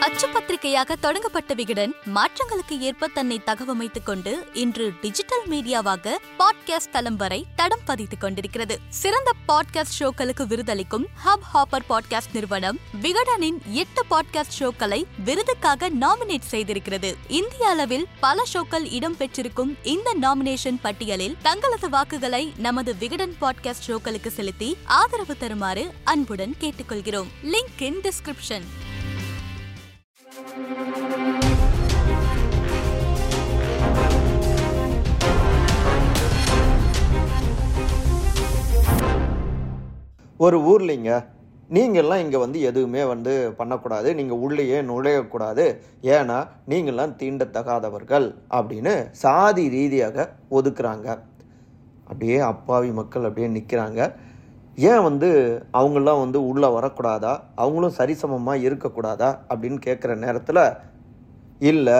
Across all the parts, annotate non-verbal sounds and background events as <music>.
அச்சு பத்திரிகையாக தொடங்கப்பட்ட விகடன் மாற்றங்களுக்கு ஏற்ப தன்னை தகவமைத்துக் கொண்டு இன்று டிஜிட்டல் மீடியாவாக பாட்காஸ்ட் தளம் வரை தடம் பதித்துக் கொண்டிருக்கிறது. சிறந்த பாட்காஸ்ட் ஷோக்களுக்கு விருதளிக்கும் ஹப் ஹாப்பர் பாட்காஸ்ட் நிறுவனம் விகடனின் எட்டு பாட்காஸ்ட் ஷோக்களை விருதுக்காக நாமினேட் செய்திருக்கிறது. இந்திய அளவில் பல ஷோக்கள் இடம் பெற்றிருக்கும் இந்த நாமினேஷன் பட்டியலில் தங்களது வாக்குகளை நமது விகடன் பாட்காஸ்ட் ஷோக்களுக்கு செலுத்தி ஆதரவு தருமாறு அன்புடன் கேட்டுக்கொள்கிறோம். Link in description. ஒரு ஊர்லிங்க நீங்கள்லாம் இங்கே வந்து எதுவுமே வந்து பண்ணக்கூடாது. நீங்கள் உள்ளேயே நுழையக்கூடாது. ஏன்னா நீங்கள்லாம் தீண்டத்தகாதவர்கள் அப்படின்னு சாதி ரீதியாக ஒதுக்குறாங்க. அப்படியே அப்பாவி மக்கள் அப்படியே நிற்கிறாங்க ஏன் வந்து அவங்களாம் வந்து உள்ளே வரக்கூடாதா? அவங்களும் சரிசமமாக இருக்கக்கூடாதா? அப்படின்னு கேட்குற நேரத்தில் இல்லை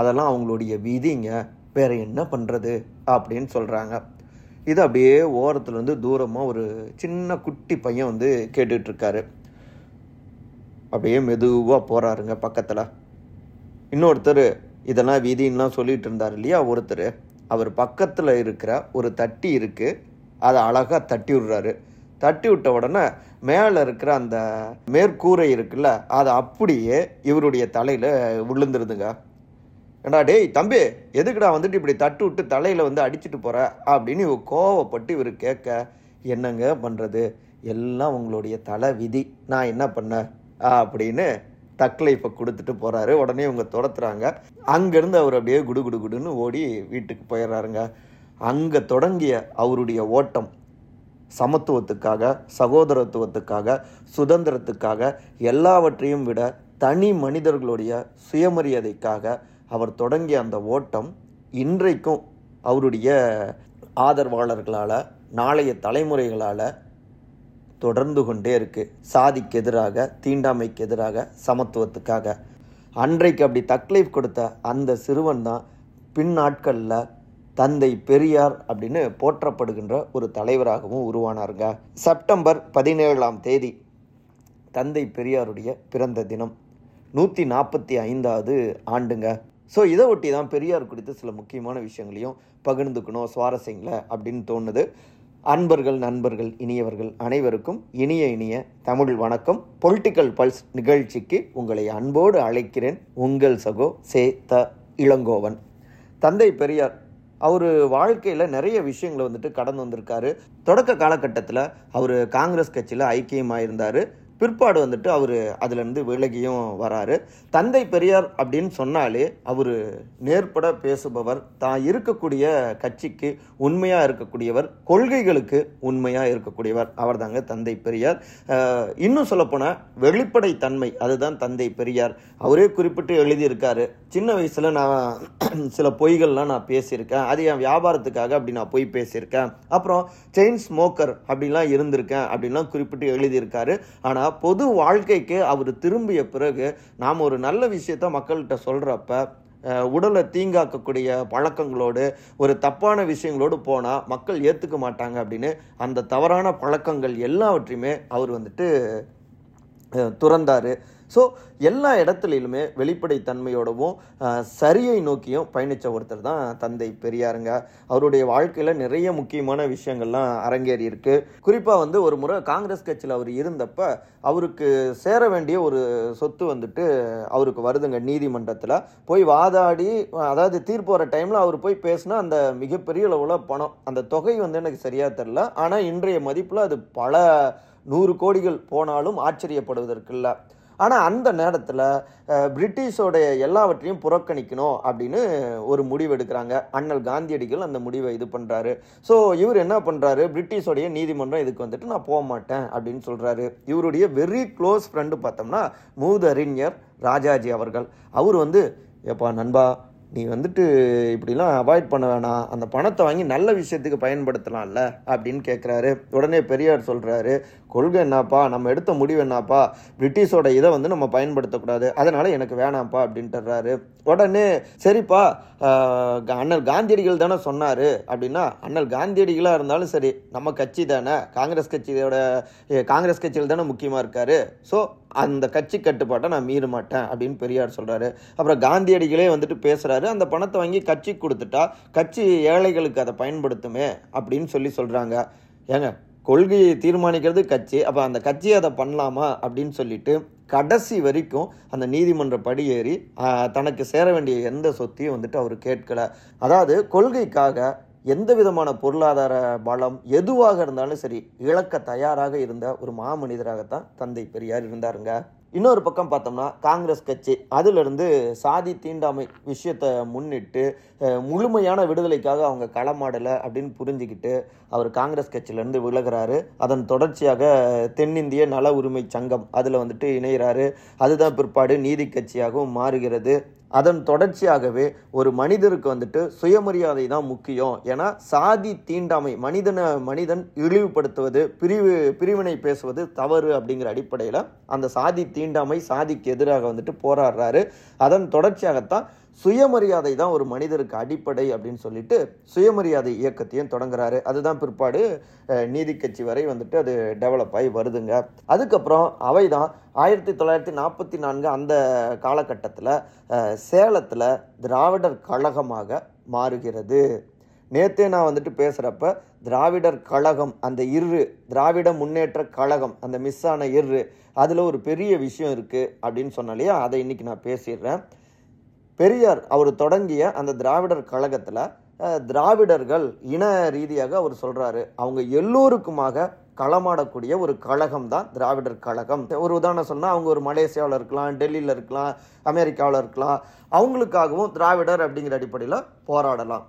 அதெல்லாம் அவங்களுடைய விதிங்க. வேறு என்ன பண்ணுறது அப்படின்னு சொல்கிறாங்க இது அப்படியே ஓரத்துலேருந்து தூரமாக ஒரு சின்ன குட்டி பையன் வந்து கேட்டுட்ருக்காரு. அப்படியே மெதுவாக போகிறாருங்க பக்கத்தில். இன்னொருத்தர் இதெல்லாம் வீதின்லாம் சொல்லிகிட்டு இருந்தார் இல்லையா? ஒருத்தர் அவர் பக்கத்தில் இருக்கிற ஒரு தட்டி இருக்குது அதை அழகாக தட்டி விடுறாரு. தட்டி விட்ட உடனே மேலே இருக்கிற அந்த மேற்கூரை இருக்குல்ல அது அப்படியே இவருடைய தலையில் விழுந்துருதுங்க. ஏண்டா டேய் தம்பி எதுக்குடா வந்துட்டு இப்படி தட்டு விட்டு தலையில் வந்து அடிச்சுட்டு போகிற அப்படின்னு இவ கோவப்பட்டு இவர் கேட்க என்னங்க பண்ணுறது எல்லாம் உங்களுடைய தலை விதி. நான் என்ன பண்ணேன் அப்படின்னு தக்லைஃபை கொடுத்துட்டு போகிறாரு உடனே இவங்க துரத்துறாங்க. அங்கேருந்து அவர் அப்படியே குடு குடு குடுன்னு ஓடி வீட்டுக்கு போயிடுறாருங்க. அங்கே தொடங்கிய அவருடைய ஓட்டம் சமத்துவத்துக்காக சகோதரத்துவத்துக்காக சுதந்திரத்துக்காக எல்லாவற்றையும் விட தனி மனிதர்களுடைய சுயமரியாதைக்காக அவர் தொடங்கிய அந்த ஓட்டம் இன்றைக்கும் அவருடைய ஆதரவாளர்களால் நாளைய தலைமுறைகளால் தொடர்ந்து கொண்டே இருக்குது சாதிக்கு எதிராக தீண்டாமைக்கு எதிராக சமத்துவத்துக்காக. அன்றைக்கு அப்படி தக்லீஃப் கொடுத்த அந்த சிறுவன் தான் பின் நாட்களில் தந்தை பெரியார் அப்படின்னு போற்றப்படுகின்ற ஒரு தலைவராகவும் உருவானாருங்க. செப்டம்பர் பதினேழாம் தேதி தந்தை பெரியாருடைய பிறந்த தினம். நூற்றி நாற்பத்தி ஐந்தாவது ஆண்டுங்க. ஸோ இதை ஒட்டி தான் பெரியார் குறித்து சில முக்கியமான விஷயங்களையும் பகிர்ந்துக்கணும் சுவாரஸ்யங்களை அப்படின்னு தோணுது. அன்பர்கள் நண்பர்கள் இனியவர்கள் அனைவருக்கும் இனிய இனிய தமிழ் வணக்கம். பொலிட்டிக்கல் பல்ஸ் நிகழ்ச்சிக்கு உங்களை அன்போடு அழைக்கிறேன் உங்கள் சகோ சே த இளங்கோவன். தந்தை பெரியார் அவர் வாழ்க்கையில் நிறைய விஷயங்களை வந்துட்டு கடந்து வந்திருக்காரு. தொடக்க காலகட்டத்தில் அவர் காங்கிரஸ் கட்சியில் ஐக்கியமாக இருந்தார் பிற்பாடு வந்துட்டு அவர் அதுலேருந்து விலகியும் வராரு. தந்தை பெரியார் அப்படின்னு சொன்னாலே அவர் நேர்பட பேசுபவர் தான் இருக்கக்கூடிய கட்சிக்கு உண்மையாக இருக்கக்கூடியவர் கொள்கைகளுக்கு உண்மையாக இருக்கக்கூடியவர் அவர் தாங்க தந்தை பெரியார். இன்னும் சொல்லப்போனால் வெளிப்படை தன்மை அதுதான் தந்தை பெரியார். அவரே குறிப்பிட்டு எழுதியிருக்காரு. சின்ன வயசில் நான் <clears throat> சில பொய்கள்லாம் நான் பேசியிருக்கேன். அது என் வியாபாரத்துக்காக அப்படி நான் பொய் பேசியிருக்கேன். அப்புறம் செயின் ஸ்மோக்கர் அப்படிலாம் இருந்திருக்கேன் அப்படின்லாம் குறிப்பிட்டு எழுதியிருக்காரு. ஆனால் பொது வாழ்க்கைக்கு அவர் திரும்பிய பிறகு நாம் ஒரு நல்ல விஷயத்த மக்கள்கிட்ட சொல்கிறப்ப உடலை தீங்காக்கக்கூடிய பழக்கங்களோடு ஒரு தப்பான விஷயங்களோடு போனால் மக்கள் ஏற்றுக்க மாட்டாங்க அப்படின்னு அந்த தவறான பழக்கங்கள் எல்லாவற்றையுமே அவர் வந்துட்டு துறந்தார். ஸோ எல்லா இடத்துலையுமே வெளிப்படைத்தன்மையோடவும் சரியை நோக்கியும் பயணித்த ஒருத்தர் தான் தந்தை பெரியாருங்க. அவருடைய வாழ்க்கையில் நிறைய முக்கியமான விஷயங்கள்லாம் அரங்கேறி இருக்கு. குறிப்பாக வந்து ஒரு முறை காங்கிரஸ் கட்சியில் அவர் இருந்தப்ப அவருக்கு சேர வேண்டிய ஒரு சொத்து வந்துட்டு அவருக்கு வருதுங்க நீதிமன்றத்தில். போய் வாதாடி அதாவது தீர்ப்பு வர டைமில் அவர் போய் பேசினா அந்த மிகப்பெரிய அளவில் பணம் அந்த தொகை வந்து எனக்கு சரியாக தெரில ஆனால் இன்றைய மதிப்பில் அது பல நூறு கோடிகள் போனாலும் ஆச்சரியப்படுவதற்கில்லை. ஆனால் அந்த நேரத்தில் பிரிட்டிஷோடைய எல்லாவற்றையும் புறக்கணிக்கணும் அப்படின்னு ஒரு முடிவு எடுக்கிறாங்க. அண்ணல் காந்தியடிகள் அந்த முடிவை இது பண்ணுறாரு ஸோ இவர் என்ன பண்ணுறாரு பிரிட்டிஷோடைய நீதிமன்றம் இதுக்கு வந்துட்டு நான் போக மாட்டேன் அப்படின்னு சொல்கிறாரு இவருடைய வெரி க்ளோஸ் ஃப்ரெண்டு பார்த்தோம்னா மூதறிஞர் ராஜாஜி அவர்கள். அவர் வந்து எப்பா நண்பா நீ வந்துட்டு இப்படிலாம் அவாய்ட் பண்ண வேணாம். அந்த பணத்தை வாங்கி நல்ல விஷயத்துக்கு பயன்படுத்தலாம்ல அப்படின்னு கேட்குறாரு உடனே பெரியார் சொல்கிறாரு கொள்கை என்னப்பா? நம்ம எடுத்த முடிவு என்னப்பா? பிரிட்டிஷோட இதை வந்து நம்ம பயன்படுத்தக்கூடாது. அதனால் எனக்கு வேணாம்ப்பா அப்படின்ட்டுறாரு. உடனே சரிப்பா அண்ணல் காந்தியடிகள் தானே சொன்னார் அப்படின்னா அண்ணல் காந்தியடிகளாக இருந்தாலும் சரி நம்ம கட்சி தானே காங்கிரஸ் கட்சியோட காங்கிரஸ் கட்சியில் தானே முக்கியமாக இருக்காரு. ஸோ அந்த கட்சி கட்டுப்பாட்டை நான் மீற மாட்டேன் அப்படின்னு பெரியார் சொல்கிறாரு அப்புறம் காந்தியடிகளே வந்துட்டு பேசுகிறாரு அந்த பணத்தை வாங்கி கட்சி கொடுத்துட்டா கட்சி ஏழைகளுக்கு அதை பயன்படுத்துமே அப்படின்னு சொல்லி சொல்கிறாங்க ஏங்க கொள்கையை தீர்மானிக்கிறது கட்சி. அப்போ அந்த கட்சி அதை பண்ணலாமா அப்படின்னு சொல்லிட்டு கடைசி வரைக்கும் அந்த நீதிமன்ற படியேறி தனக்கு சேர வேண்டிய எந்த சொத்தையும் வந்துட்டு அவர் கேட்கல. அதாவது கொள்கைக்காக எந்த விதமான பொருளாதார பலம் எதுவாக இருந்தாலும் சரி இழக்க தயாராக இருந்த ஒரு மாமனிதராகத்தான் தந்தை பெரியார் இருந்தாருங்க. இன்னொரு பக்கம் பார்த்தோம்னா காங்கிரஸ் கட்சி அதிலிருந்து சாதி தீண்டாமை விஷயத்தை முன்னிட்டு முழுமையான விடுதலைக்காக அவங்க களமாடலை அப்படின்னு புரிஞ்சுக்கிட்டு அவர் காங்கிரஸ் கட்சியிலேருந்து விலகிறாரு. அதன் தொடர்ச்சியாக தென்னிந்திய நல உரிமை சங்கம் அதில் வந்துட்டு இணைகிறாரு. அதுதான் பிற்பாடு நீதி கட்சியாகவும் மாறுகிறது. அதன் தொடர்ச்சியாகவே ஒரு மனிதருக்கு வந்துட்டு சுயமரியாதை தான் முக்கியம். ஏன்னா சாதி தீண்டாமை மனிதனை மனிதன் இழிவுபடுத்துவது பிரிவு பிரிவினை பேசுவது தவறு அப்படிங்கிற அடிப்படையில் அந்த சாதி தீண்டாமை சாதிக்கு எதிராக வந்துட்டு போராடுறாரு. அதன் தொடர்ச்சியாகத்தான் சுயமரியாதை தான் ஒரு மனிதருக்கு அடிப்படை அப்படின்னு சொல்லிட்டு சுயமரியாதை இயக்கத்தையும் தொடங்குறாரு. அதுதான் பிற்பாடு நீதி கட்சி வரை வந்துட்டு அது டெவலப் ஆகி வருதுங்க. அதுக்கப்புறம் அவை தான் ஆயிரத்தி தொள்ளாயிரத்தி நாற்பத்தி நான்கு அந்த காலகட்டத்தில் சேலத்தில் திராவிடர் கழகமாக மாறுகிறது. நேற்றே நான் வந்துட்டு பேசுகிறப்ப திராவிடர் கழகம் அந்த இரு திராவிட முன்னேற்ற கழகம் அந்த மிஸ் ஆன இரு அதில் ஒரு பெரிய விஷயம் இருக்குது அப்படின்னு சொன்னாலேயே அதை இன்னைக்கு நான் பேசிடுறேன். பெரியார் அவர் தொடங்கிய அந்த திராவிடர் கழகத்தில் திராவிடர்கள் இன ரீதியாக அவர் சொல்கிறாரு அவங்க எல்லோருக்குமாக களமாடக்கூடிய ஒரு கழகம் தான் திராவிடர் கழகம். ஒரு உதாரணம் சொன்னால் அவங்க ஒரு மலேசியாவில் இருக்கலாம் டெல்லியில் இருக்கலாம் அமெரிக்காவில் இருக்கலாம். அவங்களுக்காகவும் திராவிடர் அப்படிங்கிற அடிப்படையில் போராடலாம்.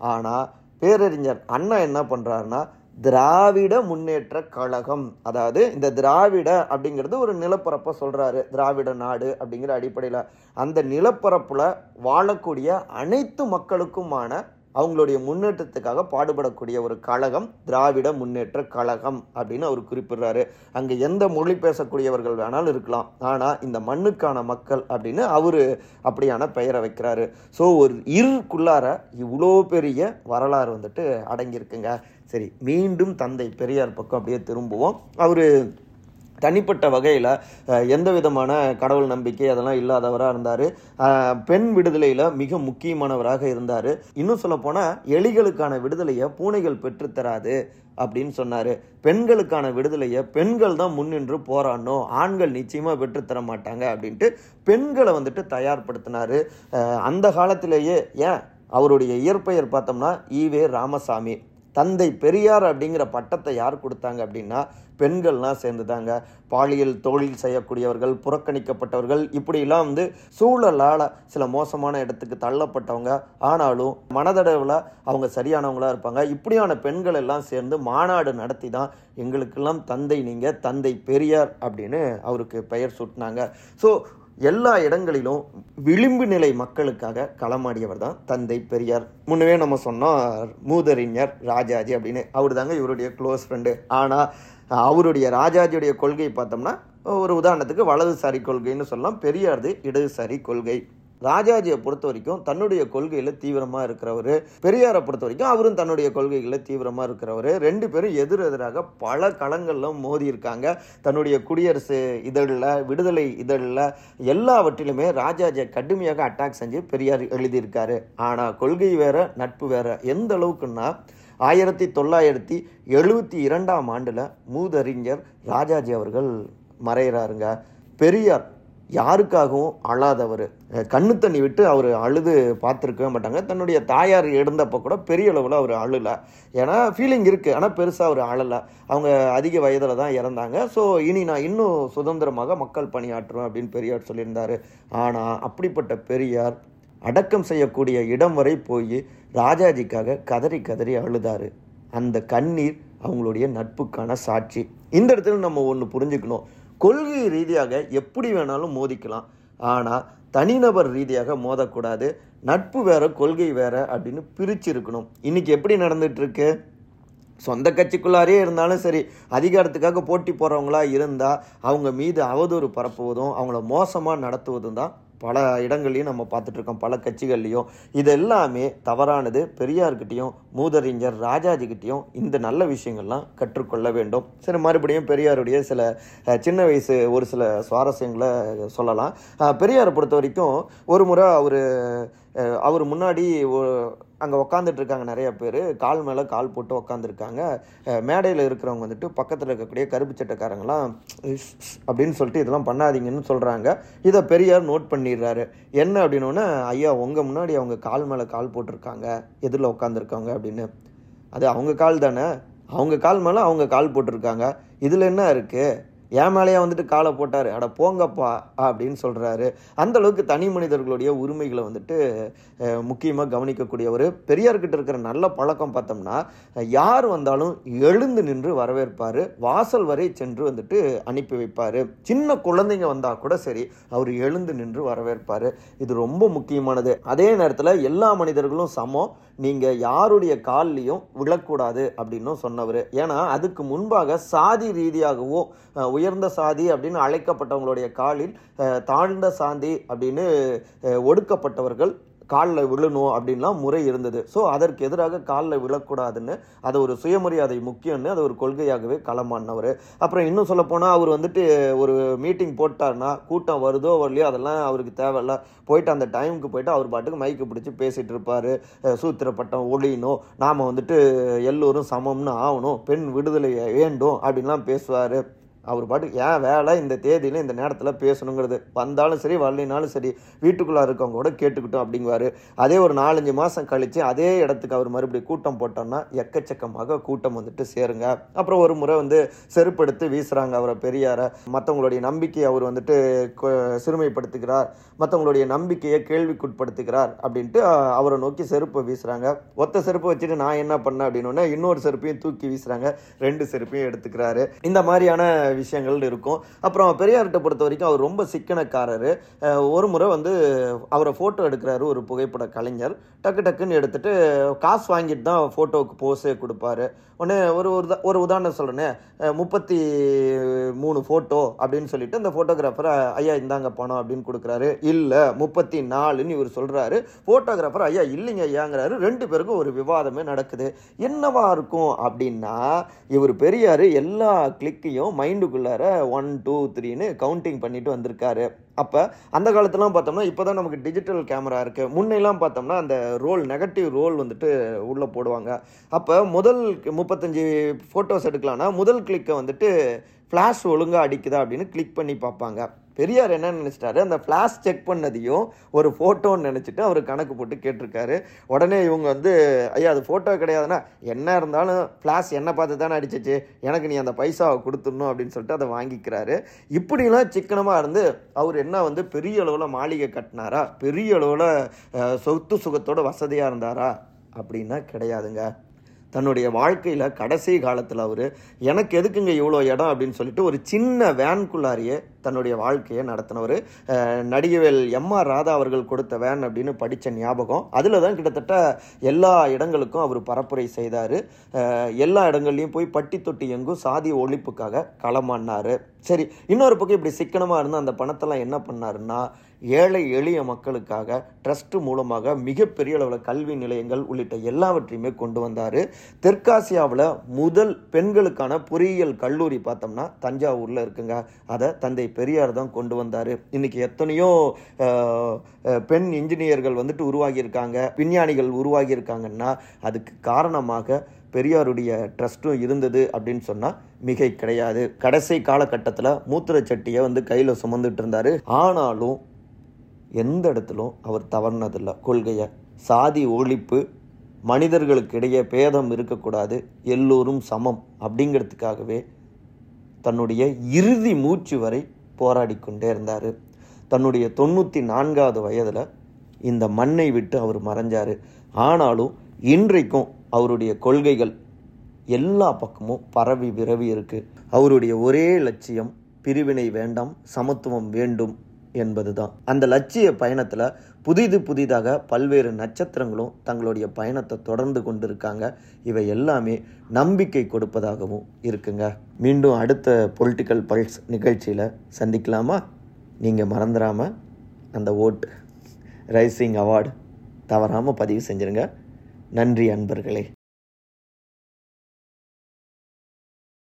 ஆனால் பேரறிஞர் அண்ணா என்ன பண்ணுறாருன்னா திராவிட முன்னேற்ற கழகம். அதாவது இந்த திராவிட அப்படிங்கிறது ஒரு நிலப்பரப்பை சொல்கிறாரு திராவிட நாடு அப்படிங்கிற அடிப்படையில் அந்த நிலப்பரப்பில் வாழக்கூடிய அனைத்து மக்களுக்குமான அவங்களுடைய முன்னேற்றத்துக்காக பாடுபடக்கூடிய ஒரு கழகம் திராவிட முன்னேற்ற கழகம் அப்படின்னு அவர் குறிப்பிடுறாரு. அங்கே எந்த மொழி பேசக்கூடியவர்கள் வேணாலும் இருக்கலாம். ஆனால் இந்த மண்ணுக்கான மக்கள் அப்படின்னு அவர் அப்படியான பெயரை வைக்கிறாரு. ஸோ ஒரு இருக்குள்ளார இவ்வளோ பெரிய வரலாறு வந்துட்டு அடங்கியிருக்குங்க. சரி மீண்டும் தந்தை பெரியார் பக்கம் அப்படியே திரும்புவோம். அவர் தனிப்பட்ட வகையில் எந்த விதமான கடவுள் நம்பிக்கை அதெல்லாம் இல்லாதவராக இருந்தார். பெண் விடுதலையில் மிக முக்கியமானவராக இருந்தார். இன்னும் சொல்லப்போனால் எலிகளுக்கான விடுதலையை பூனைகள் பெற்றுத்தராது அப்படின்னு சொன்னார். பெண்களுக்கான விடுதலையை பெண்கள் தான் முன்னின்று போராடணும் ஆண்கள் நிச்சயமாக பெற்றுத்தர மாட்டாங்க அப்படின்ட்டு பெண்களை வந்துட்டு தயார்படுத்தினார். அந்த காலத்திலேயே ஏன்? அவருடைய இயற்பெயர் பார்த்தோம்னா ஈவே ராமசாமி. தந்தை பெரியார் அப்படிங்கிற பட்டத்தை யார் கொடுத்தாங்க அப்படின்னா பெண்கள்லாம் சேர்ந்துதாங்க. பாலியல் தொழில் செய்யக்கூடியவர்கள் புறக்கணிக்கப்பட்டவர்கள் இப்படிலாம் வந்து சூழலால் சில மோசமான இடத்துக்கு தள்ளப்பட்டவங்க. ஆனாலும் மனதளவில் அவங்க சரியானவங்களா இருப்பாங்க. இப்படியான பெண்கள் எல்லாம் சேர்ந்து மாநாடு நடத்தி தான் எங்களுக்கெல்லாம் தந்தை நீங்கள் தந்தை பெரியார் அப்படின்னு அவருக்கு பெயர் சூட்டினாங்க. ஸோ எல்லா இடங்களிலும் விளிம்பு நிலை மக்களுக்காக களமாடியவர் தான் தந்தை பெரியார். முன்னவே நம்ம சொன்னோம் மூதறிஞர் ராஜாஜி அப்படின்னு. அவர் தாங்க இவருடைய க்ளோஸ் ஃப்ரெண்டு ஆனால் அவருடைய ராஜாஜியுடைய கொள்கை பார்த்தோம்னா ஒரு உதாரணத்துக்கு வலதுசாரி கொள்கைன்னு சொல்லலாம் பெரியாரது இடதுசாரி கொள்கை. ராஜாஜியை பொறுத்த வரைக்கும் தன்னுடைய கொள்கையில் தீவிரமாக இருக்கிறவர். பெரியாரை பொறுத்த வரைக்கும் அவரும் தன்னுடைய கொள்கைகளில் தீவிரமாக இருக்கிறவர். ரெண்டு பேரும் எதிர் எதிராக பல களங்களில் மோதி இருக்காங்க. தன்னுடைய குடியரசு இதழில் விடுதலை இதழில் எல்லாவற்றிலுமே ராஜாஜியை கடுமையாக அட்டாக் செஞ்சு பெரியார் எழுதியிருக்காரு. ஆனால் கொள்கை வேற நட்பு வேற. எந்த அளவுக்குன்னா ஆயிரத்தி தொள்ளாயிரத்தி எழுபத்தி இரண்டாம் ஆண்டில் மூதறிஞர் ராஜாஜி அவர்கள் மறைகிறாருங்க பெரியார் யாருக்காகவும் அழாதவர். கண்ணு தண்ணி விட்டு அவர் அழுது பார்த்துருக்கவே மாட்டாங்க. தன்னுடைய தாயார் இழந்தப்போ கூட பெரிய அளவில் அவர் அழலை. ஏன்னா ஃபீலிங் இருக்குது ஆனால் பெருசாக அவர் அழலை. அவங்க அதிக வயதில் தான் இறந்தாங்க. ஸோ இனி நான் இன்னும் சுதந்திரமாக மக்கள் பணியாற்றுவேன் அப்படின்னு பெரியார் சொல்லியிருந்தார். ஆனால் அப்படிப்பட்ட பெரியார் அடக்கம் செய்யக்கூடிய இடம் வரை போய் ராஜாஜிக்காக கதறி கதறி அழுதாரு. அந்த கண்ணீர் அவங்களுடைய நட்புக்கான சாட்சி. இந்த இடத்துல நம்ம ஒன்று புரிஞ்சுக்கணும். கொள்கை ரீதியாக எப்படி வேணாலும் மோதிக்கலாம். ஆனால் தனிநபர் ரீதியாக மோதக்கூடாது. நட்பு வேற கொள்கை வேற அப்படின்னு பிரிச்சிருக்கணும் இன்றைக்கி இன்னைக்கு எப்படி நடந்துகிட்ருக்கு சொந்த கட்சிக்குள்ளாரே இருந்தாலும் சரி அதிகாரத்துக்காக போட்டி போகிறவங்களா இருந்தால் அவங்க மீது அவதூறு பரப்புவதும் அவங்கள மோசமாக நடத்துவதும் தான் பல இடங்கள்லையும் நம்ம பார்த்துட்ருக்கோம் பல கட்சிகள்லையும். இது எல்லாமே தவறானது பெரியார்கிட்டையும் மூதறிஞர் ராஜாஜிக்கிட்டையும் இந்த நல்ல விஷயங்கள்லாம் கற்றுக்கொள்ள வேண்டும். சரி மறுபடியும் பெரியாருடைய சில சின்ன வயசு ஒரு சில சுவாரஸ்யங்களை சொல்லலாம். பெரியாரை பொறுத்த வரைக்கும் ஒரு முறை அவர் அவர் முன்னாடி அங்கே உக்காந்துட்ருக்காங்க நிறைய பேர். கால் மேலே கால் போட்டு உக்காந்துருக்காங்க. மேடையில் இருக்கிறவங்க வந்துட்டு பக்கத்தில் இருக்கக்கூடிய கருப்பு சட்டக்காரங்களாம் "இஸ், அப்படின்னு சொல்லிட்டு இதெல்லாம் பண்ணாதீங்கன்னு சொல்கிறாங்க இதை பெரியார் நோட் பண்ணிடுறாரு. என்ன அப்படின்னோடனே ஐயா உங்கள் முன்னாடி அவங்க கால் மேலே கால் போட்டிருக்காங்க. எதிரில் உட்காந்துருக்காங்க அப்படின்னு. அது அவங்க கால் தானே? அவங்க கால் மேலே அவங்க கால் போட்டிருக்காங்க. இதில் என்ன இருக்குது என் மேலேயே வந்துட்டு காலை போட்டார். அட போங்கப்பா அப்படின்னு சொல்கிறாரு அந்தளவுக்கு தனி மனிதர்களுடைய உரிமைகளை வந்துட்டு முக்கியமாக கவனிக்கக்கூடிய ஒரு பெரியார்கிட்ட இருக்கிற நல்ல பழக்கம் பார்த்தோம்னா யார் வந்தாலும் எழுந்து நின்று வரவேற்பார். வாசல் வரை சென்று வந்துட்டு அனுப்பி வைப்பார். சின்ன குழந்தைங்க வந்தால் கூட சரி அவர் எழுந்து நின்று வரவேற்பார். இது ரொம்ப முக்கியமானது. அதே நேரத்தில் எல்லா மனிதர்களும் சமம். நீங்கள் யாருடைய கால்லையும் விழக்கூடாது அப்படின்னும் சொன்னவர். ஏன்னா அதுக்கு முன்பாக சாதி ரீதியாகவும் உயர்ந்த சாதி அப்படின்னு அழைக்கப்பட்டவங்களுடைய காலில் தாழ்ந்த சாந்தி அப்படின்னு ஒடுக்கப்பட்டவர்கள் காலில் விழணும் அப்படின்லாம் முறை இருந்தது. ஸோ அதற்கு எதிராக காலில் விழக்கூடாதுன்னு அது ஒரு சுயமரியாதை முக்கியம்னு அது ஒரு கொள்கையாகவே களமானவர். அப்புறம் இன்னும் சொல்லப்போனால் அவர் வந்துட்டு ஒரு மீட்டிங் போட்டார்னா கூட்டம் வருதோ வரலையோ அதெல்லாம் அவருக்கு தேவையில்ல. போயிட்டு அந்த டைமுக்கு போயிட்டு அவர் பாட்டுக்கு மைக்கு பிடிச்சி பேசிகிட்டு இருப்பார். சூத்திரப்பட்டம் ஒழியணும் நாம் வந்துட்டு எல்லோரும் சமம்னு ஆகணும் பெண் விடுதலை வேண்டும் அப்படின்லாம் பேசுவார். அவர் பாட்டு ஏன் வேலை இந்த தேதியில் இந்த நேரத்தில் பேசணுங்கிறது? வந்தாலும் சரி வரலைனாலும் சரி வீட்டுக்குள்ளே இருக்கவங்க கூட கேட்டுக்கிட்டோம் அப்படிங்குவார். அதே ஒரு நாலஞ்சு மாதம் கழித்து அதே இடத்துக்கு அவர் மறுபடியும் கூட்டம் போட்டோம்னா எக்கச்சக்கமாக கூட்டம் வந்துட்டு சேருங்க. அப்புறம் ஒரு முறை வந்து செருப்படுத்து வீசுகிறாங்க அவரை பெரியாரை. மற்றவங்களுடைய நம்பிக்கையை அவர் வந்துட்டு கொ- சிறுமைப்படுத்துகிறார். மற்றவங்களுடைய நம்பிக்கையை கேள்விக்குட்படுத்துகிறார் அப்படின்ட்டு அவரை நோக்கி செருப்பை வீசுகிறாங்க ஒத்த செருப்பை வச்சுட்டு நான் என்ன பண்ணேன் அப்படின்னு இன்னொரு செருப்பையும் தூக்கி வீசுகிறாங்க ரெண்டு செருப்பையும் எடுத்துக்கிறாரு. இந்த மாதிரியான விஷயங்கள் இருக்கும். அப்புறம் பெரியார்கிட்ட பொறுத்த வரைக்கும் அவர் ரொம்ப சிக்கனக்காரர். ஒரு முறை வந்து அவரை ஃபோட்டோ எடுக்கிறாரு ஒரு புகைப்பட கலைஞர். டக்கு டக்குன்னு எடுத்துட்டு காசு வாங்கிட்டு தான் ஃபோட்டோவுக்கு போஸே கொடுப்பாரு. உடனே ஒரு ஒரு ஒரு உதாரணம் சொல்கிறேன்னே முப்பத்தி மூணு ஃபோட்டோ அப்படின்னு சொல்லிட்டு அந்த ஃபோட்டோகிராஃபர் ஐயா இந்தாங்க பணம் அப்படின்னு கொடுக்குறாரு. இல்லை முப்பத்தி நாலுன்னு இவர் சொல்கிறாரு ஃபோட்டோகிராஃபர் ஐயா இல்லைங்க ஐயாங்கிறாரு. ரெண்டு பேருக்கும் ஒரு விவாதமே நடக்குது. என்னவா இருக்கும்? அப்படின்னா இவர் பெரியார் எல்லா கிளிக்கையும் மைண்டுக்குள்ளார ஒன் டூ த்ரீன்னு கவுண்டிங் பண்ணிட்டு வந்திருக்காரு. அப்போ அந்த காலத்துலாம் பார்த்தோம்னா இப்போ தான் நமக்கு டிஜிட்டல் கேமரா இருக்குது முன்னெல்லாம் பார்த்தோம்னா அந்த ரோல் நெகட்டிவ் ரோல் வந்துட்டு உள்ளே போடுவாங்க. அப்போ முதல் முப்பத்தஞ்சு ஃபோட்டோஸ் எடுக்கலாம்னா முதல் கிளிக்கை வந்துட்டு ஃப்ளாஷ் ஒழுங்காக அடிக்குதா அப்படின்னு கிளிக் பண்ணி பார்ப்பாங்க. பெரியார் என்ன நினச்சிட்டாரு? அந்த ஃப்ளாஷ் செக் பண்ணதையும் ஒரு ஃபோட்டோன்னு நினச்சிட்டு அவர் கணக்கு போட்டு கேட்டிருக்காரு. உடனே இவங்க வந்து ஐயா அது ஃபோட்டோ கிடையாதுன்னா என்ன இருந்தாலும் ஃப்ளாஷ் என்ன பார்த்து தானே அடிச்சிச்சு. எனக்கு நீ அந்த பைசாவை கொடுத்துடணும் அப்படின்னு சொல்லிட்டு அதை வாங்கிக்கிறாரு. இப்படிலாம் சிக்கனமாக இருந்து அவர் என்ன வந்து பெரிய அளவில் மாளிகை கட்டினாரா? பெரிய அளவில் சொத்து சுகத்தோட வசதியாக இருந்தாரா? அப்படின்னா கிடையாதுங்க. தன்னுடைய வாழ்க்கையில் கடைசி காலத்தில் அவர் எனக்கு எதுக்குங்க இவ்வளோ இடம்? அப்படின்னு சொல்லிட்டு ஒரு சின்ன வேன்குள்ளாரியே தன்னுடைய வாழ்க்கையை நடத்தினவர். நடிகவேல் எம்ஆர் ராதா அவர்கள் கொடுத்த வேன் அப்படின்னு படித்த ஞாபகம். அதில் தான் கிட்டத்தட்ட எல்லா இடங்களுக்கும் அவர் பரப்புரை செய்தார். எல்லா இடங்கள்லையும் போய் பட்டி தொட்டி எங்கும் சாதி ஒழிப்புக்காக களமாடினார் சரி இன்னொரு பக்கம் இப்படி சிக்கனமாக இருந்து அந்த பணத்தெல்லாம் என்ன பண்ணாருன்னா ஏழை எளிய மக்களுக்காக ட்ரஸ்ட் மூலமாக மிகப்பெரிய அளவில் கல்வி நிலையங்கள் உள்ளிட்ட எல்லாவற்றையுமே கொண்டு வந்தார். தெற்காசியாவில் முதல் பெண்களுக்கான பொறியியல் கல்லூரி பார்த்தோம்னா தஞ்சாவூரில் இருக்குங்க. அதை தந்தை பெரியார் தான் கொண்டு வந்தார். இன்னைக்கு எத்தனையோ பெண் இன்ஜினியர்கள் வந்துட்டு உருவாகியிருக்காங்க விஞ்ஞானிகள் உருவாகியிருக்காங்கன்னா அதுக்கு காரணமாக பெரியாருடைய ட்ரஸ்ட்டும் இருந்தது அப்படின்னு சொன்னால் மிகை கிடையாது. கடைசி காலகட்டத்தில் மூத்திரச்சட்டியை வந்து கையில் சுமந்துட்டு இருந்தார் ஆனாலும் எந்த இடத்துலும் அவர் தவறுனதில்லை. கொள்கையை சாதி ஒழிப்பு மனிதர்களுக்கு இடையே பேதம் இருக்கக்கூடாது எல்லோரும் சமம் அப்படிங்கிறதுக்காகவே தன்னுடைய இறுதி மூச்சு வரை போராடி கொண்டே இருந்தார். தன்னுடைய தொண்ணூற்றி நான்காவது வயதில் இந்த மண்ணை விட்டு அவர் மறைஞ்சார். ஆனாலும் இன்றைக்கும் அவருடைய கொள்கைகள் எல்லா பக்கமும் பரவி விரவி இருக்கு. அவருடைய ஒரே லட்சியம் பிரிவினை வேண்டாம் சமத்துவம் வேண்டும். என்பதுதான். அந்த லட்சிய பயணத்தில் புதிது புதிதாக பல்வேறு நட்சத்திரங்களும் தங்களுடைய பயணத்தை தொடர்ந்து கொண்டிருக்காங்க. இவை எல்லாமே நம்பிக்கை கொடுப்பதாகவும் இருக்குங்க. மீண்டும் அடுத்த பொலிட்டிக்கல் பல்ஸ் நிகழ்ச்சியில் சந்திக்கலாமா? நீங்கள் மறந்துடாமல் அந்த ஓட்டு ரைசிங் அவார்டு தவறாமல் பதிவு செஞ்சுருங்க. நன்றி அன்பர்களே.